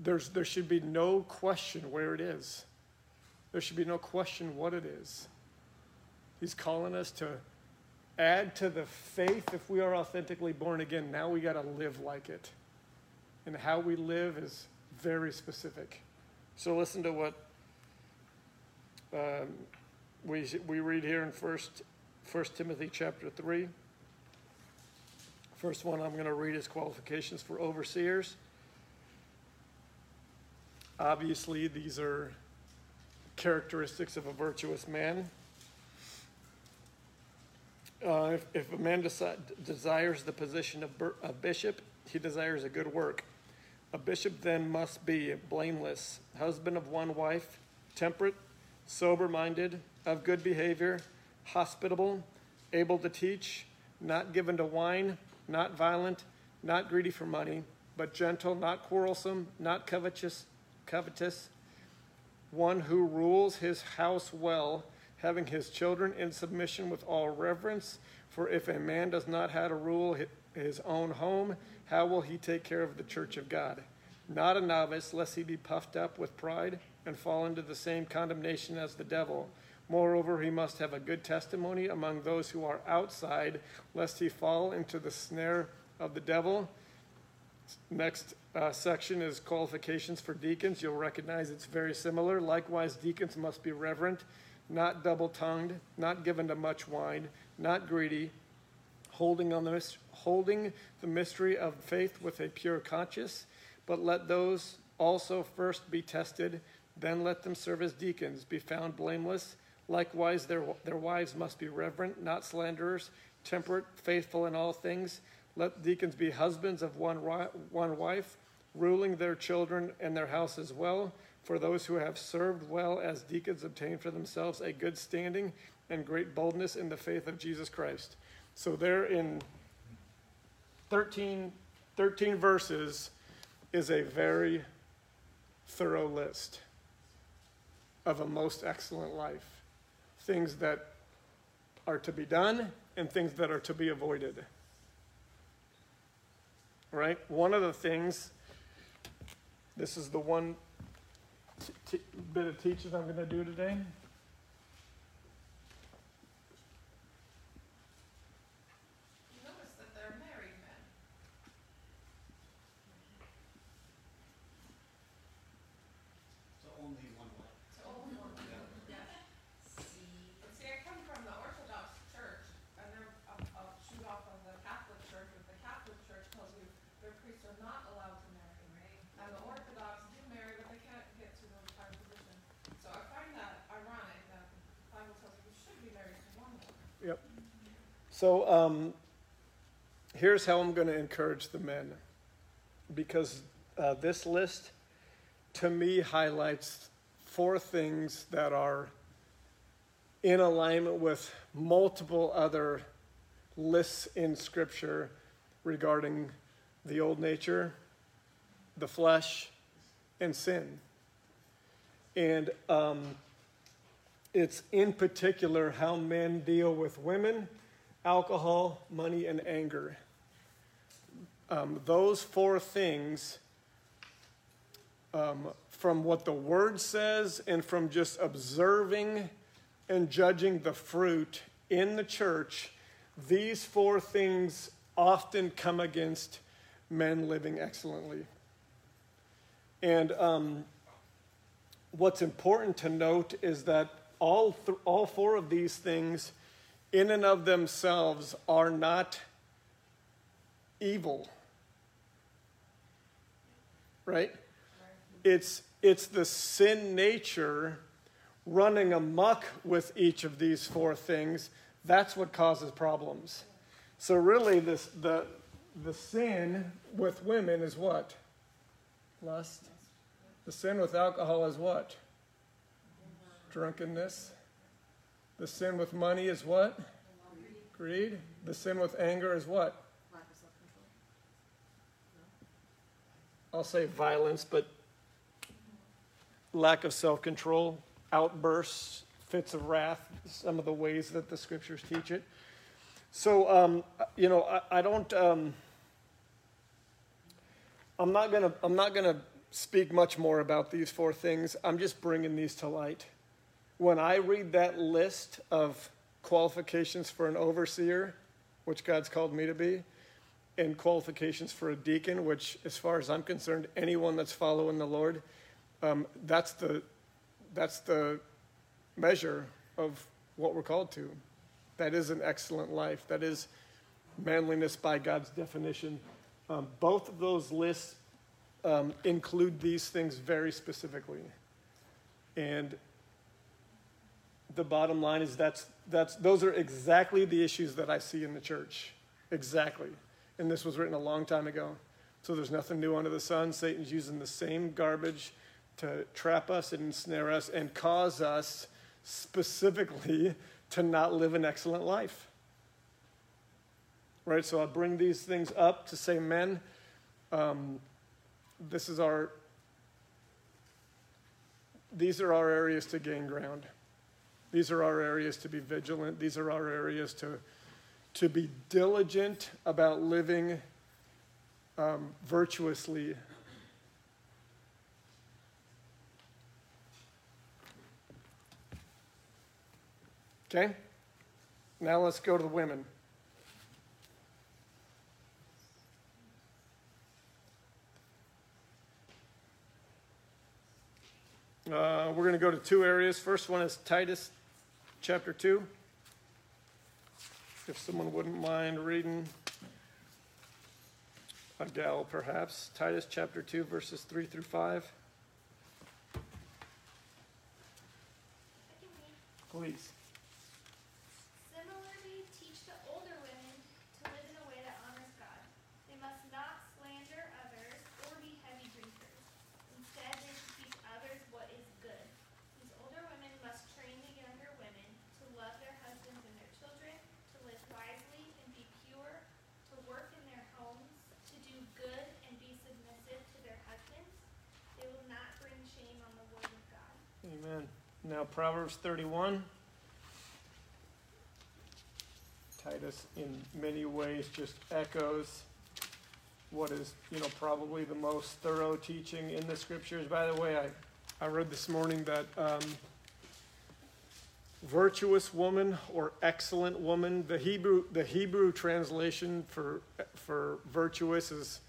there's, there should be no question where it is. There should be no question what it is. He's calling us to add to the faith if we are authentically born again. Now we got to live like it. And how we live is very specific. So listen to what um, we, we read here in First, First Timothy chapter 3. First one I'm going to read is qualifications for overseers. Obviously, these are characteristics of a virtuous man. Uh, if, if a man desi- desires the position of bir- a bishop, he desires a good work. A bishop then must be blameless, husband of one wife, temperate, sober minded, of good behavior, hospitable, able to teach, not given to wine, not violent, not greedy for money, but gentle, not quarrelsome, not covetous, covetous, one who rules his house well, having his children in submission with all reverence. For if a man does not how to rule his own home, how will he take care of the church of God? Not a novice, lest he be puffed up with pride and fall into the same condemnation as the devil. Moreover, he must have a good testimony among those who are outside, lest he fall into the snare of the devil. Next uh, section is qualifications for deacons. You'll recognize it's very similar. Likewise, deacons must be reverent, not double tongued, not given to much wine, not greedy, holding, on the, mys- holding the mystery of faith with a pure conscience. But let those also first be tested, then let them serve as deacons, be found blameless. Likewise, their, their wives must be reverent, not slanderers, temperate, faithful in all things. Let deacons be husbands of one, one wife, ruling their children and their house as well. For those who have served well as deacons obtain for themselves a good standing and great boldness in the faith of Jesus Christ. So there in 13, 13 verses is a very thorough list of a most excellent life. Things that are to be done and things that are to be avoided. Right? One of the things, this is the one t- t- bit of teaching I'm going to do today. You notice that they're married men. So only one way. to all four of them. See, But see, I come from the Orthodox Church, and they're a, a shoot off of the Catholic Church, but the Catholic Church tells you their priests are not allowed to marry. And the Orthodox do marry, but they can't get to the retired position. So I find that ironic that the Bible tells you you should be married to one woman. So um, here's how I'm going to encourage the men because uh, this list to me highlights four things that are in alignment with multiple other lists in Scripture regarding the old nature, the flesh, and sin. And um, it's in particular how men deal with women alcohol, money, and anger. Um, those four things, um, from what the word says and from just observing and judging the fruit in the church, these four things often come against men living excellently. And um, what's important to note is that all, th- all four of these things in and of themselves are not evil. Right? It's, it's the sin nature running amok with each of these four things. That's what causes problems. So, really, this, the, the sin with women is what? Lust. The sin with alcohol is what? Drunkenness. The sin with money is what? Greed. The sin with anger is what? Lack of self-control. I'll say violence, but lack of self control, outbursts, fits of wrath, some of the ways that the scriptures teach it. So, um, you know, I, I don't. Um, I'm not gonna. I'm not gonna speak much more about these four things. I'm just bringing these to light. When I read that list of qualifications for an overseer, which God's called me to be, and qualifications for a deacon, which, as far as I'm concerned, anyone that's following the Lord, um, that's the that's the measure of what we're called to. That is an excellent life. That is manliness by God's definition. Um, both of those lists um, include these things very specifically, and the bottom line is that's that's those are exactly the issues that I see in the church. Exactly. And this was written a long time ago. So there's nothing new under the sun. Satan's using the same garbage to trap us and ensnare us and cause us specifically to not live an excellent life. Right? So I bring these things up to say, men, um, this is our, these are our areas to gain ground. These are our areas to be vigilant. These are our areas to, to be diligent about living um, virtuously. Okay? Now let's go to the women. Uh, we're going to go to two areas. First one is Titus chapter 2. If someone wouldn't mind reading, a gal perhaps, Titus chapter 2, verses 3 through 5. I can read. Please. Similarly, teach the older women to live in a way that honors God. They must not slander others or be heavy drinkers. Instead, they should teach others what is good. These older women must train the younger women to love their husbands and their children, to live wisely and be pure, to work in their homes, to do good and be submissive to their husbands. They will not bring shame on the word of God. Amen. Now Proverbs 31. Titus, in many ways, just echoes what is, you know, probably the most thorough teaching in the scriptures. By the way, I, I read this morning that um, virtuous woman or excellent woman, the Hebrew, the Hebrew translation for, for virtuous is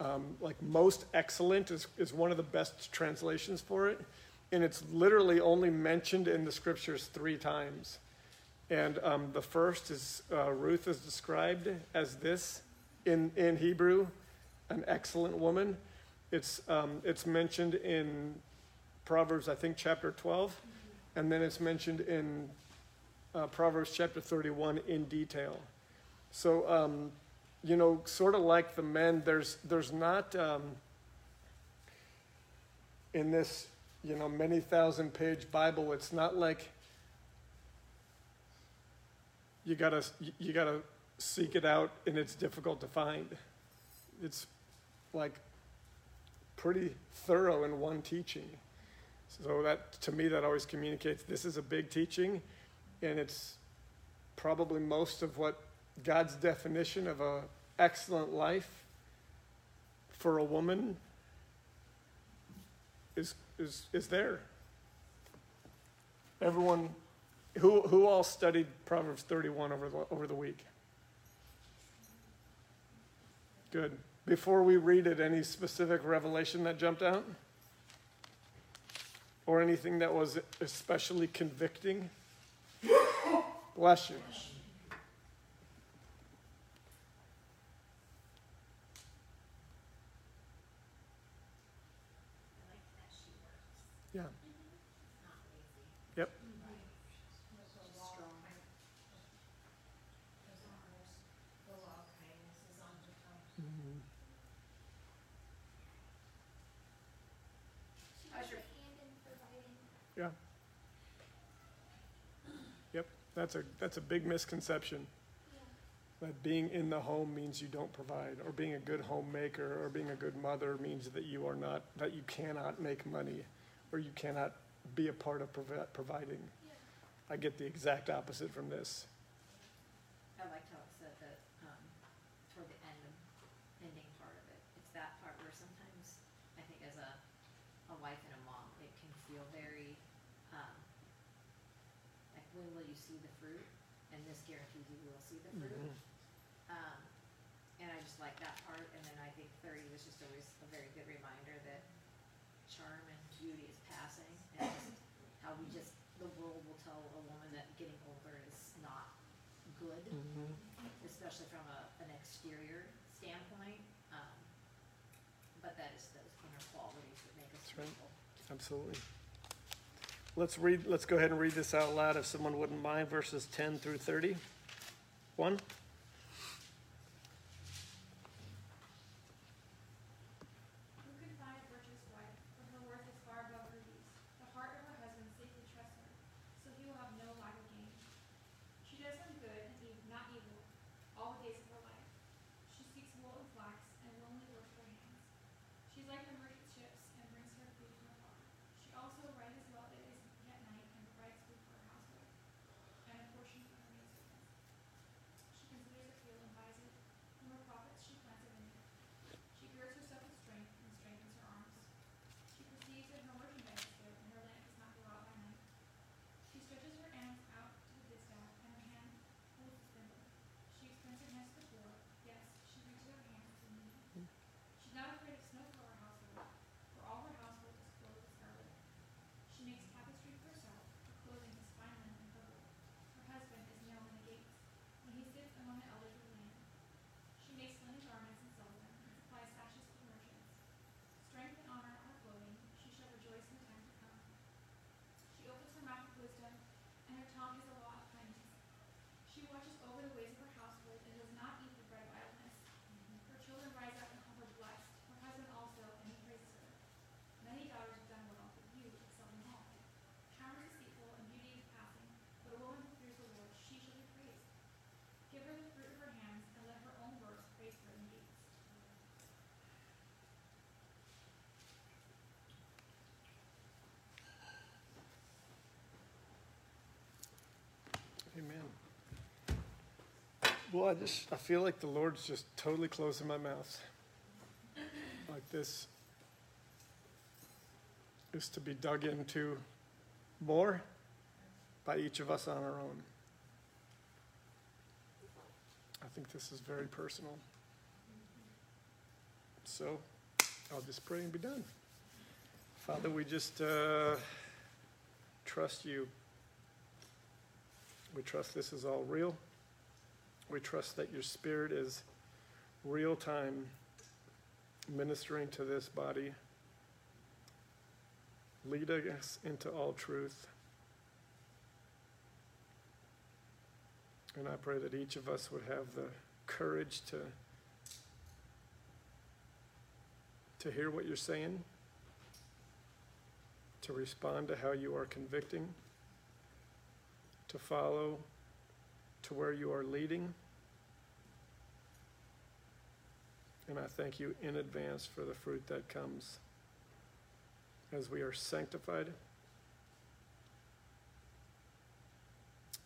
um, like most excellent is, is one of the best translations for it and it's literally only mentioned in the scriptures three times. And um, the first is uh, Ruth is described as this in, in Hebrew, an excellent woman. It's, um, it's mentioned in Proverbs, I think, chapter 12, and then it's mentioned in uh, Proverbs chapter 31 in detail. So, um, you know, sort of like the men, there's, there's not um, in this you know, many thousand page Bible, it's not like you gotta, you gotta seek it out and it's difficult to find. It's like pretty thorough in one teaching. So that, to me, that always communicates this is a big teaching and it's probably most of what God's definition of a excellent life for a woman is is is there. Everyone, who who all studied Proverbs thirty one over the over the week? Good. Before we read it, any specific revelation that jumped out, or anything that was especially convicting? Bless you. I like that she works, Yeah. not lazy. Yep. Strong. The law of kindness is on her tongue. She How's has your- a hand in providing. Yeah. Yep. That's a that's a big misconception. That being in the home means you don't provide, or being a good homemaker, or being a good mother means that you are not, that you cannot make money, or you cannot be a part of provi- providing. I get the exact opposite from this. I liked how it said that, um, toward the end, of ending part of it, it's that part where sometimes, I think as a, a wife and a mom, it can feel very, when will you see the fruit? And this guarantees you will see the fruit. Um, and I just like that part, and then I think thirty was just always a very good reminder that charm and beauty is passing, and just how we just, the world will tell a woman that getting older is not good, especially from a, an exterior standpoint, um, but that is those inner qualities that make us That's right. beautiful. Absolutely. Let's read, let's go ahead and read this out loud if someone wouldn't mind, verses 10 through 30. One? Who can find a virtuous wife, when her worth is far above rubies? The heart of her husband safely trusts her, so he will have no lack of gain. She does him good, and ev- not evil, all the days of her life. She seeks wool and flax, and willingly works her hands. She's like the merchant ships, and brings her food from afar. She also rises well days, yet night, and provides food for her household, and a portion for her maidservants. She considers a field and buys it, from her profits she plants a vineyard. She girds herself with strength and strengthens her arms. She perceives that her merchandise is good, and her lamp does not go out by night. She stretches her hands out Well, I just, I feel like the Lord's just totally closing my mouth. Like this is to be dug into more by each of us on our own. I think this is very personal. So I'll just pray and be done. Father, we just uh, trust you. We trust this is all real. We trust that your spirit is real time ministering to this body, leading us into all truth. And I pray that each of us would have the courage to, to hear what you're saying, to respond to how you are convicting, to follow to where you are leading. And I thank you in advance for the fruit that comes as we are sanctified,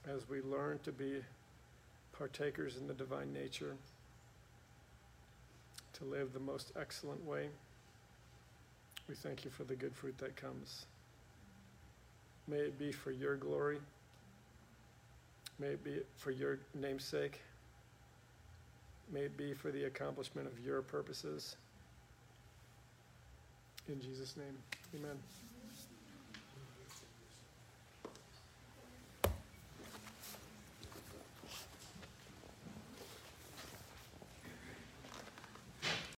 as we learn to be partakers in the divine nature, to live the most excellent way. We thank you for the good fruit that comes. May it be for your glory. May it be for your name's sake. May it be for the accomplishment of your purposes. In Jesus' name, amen.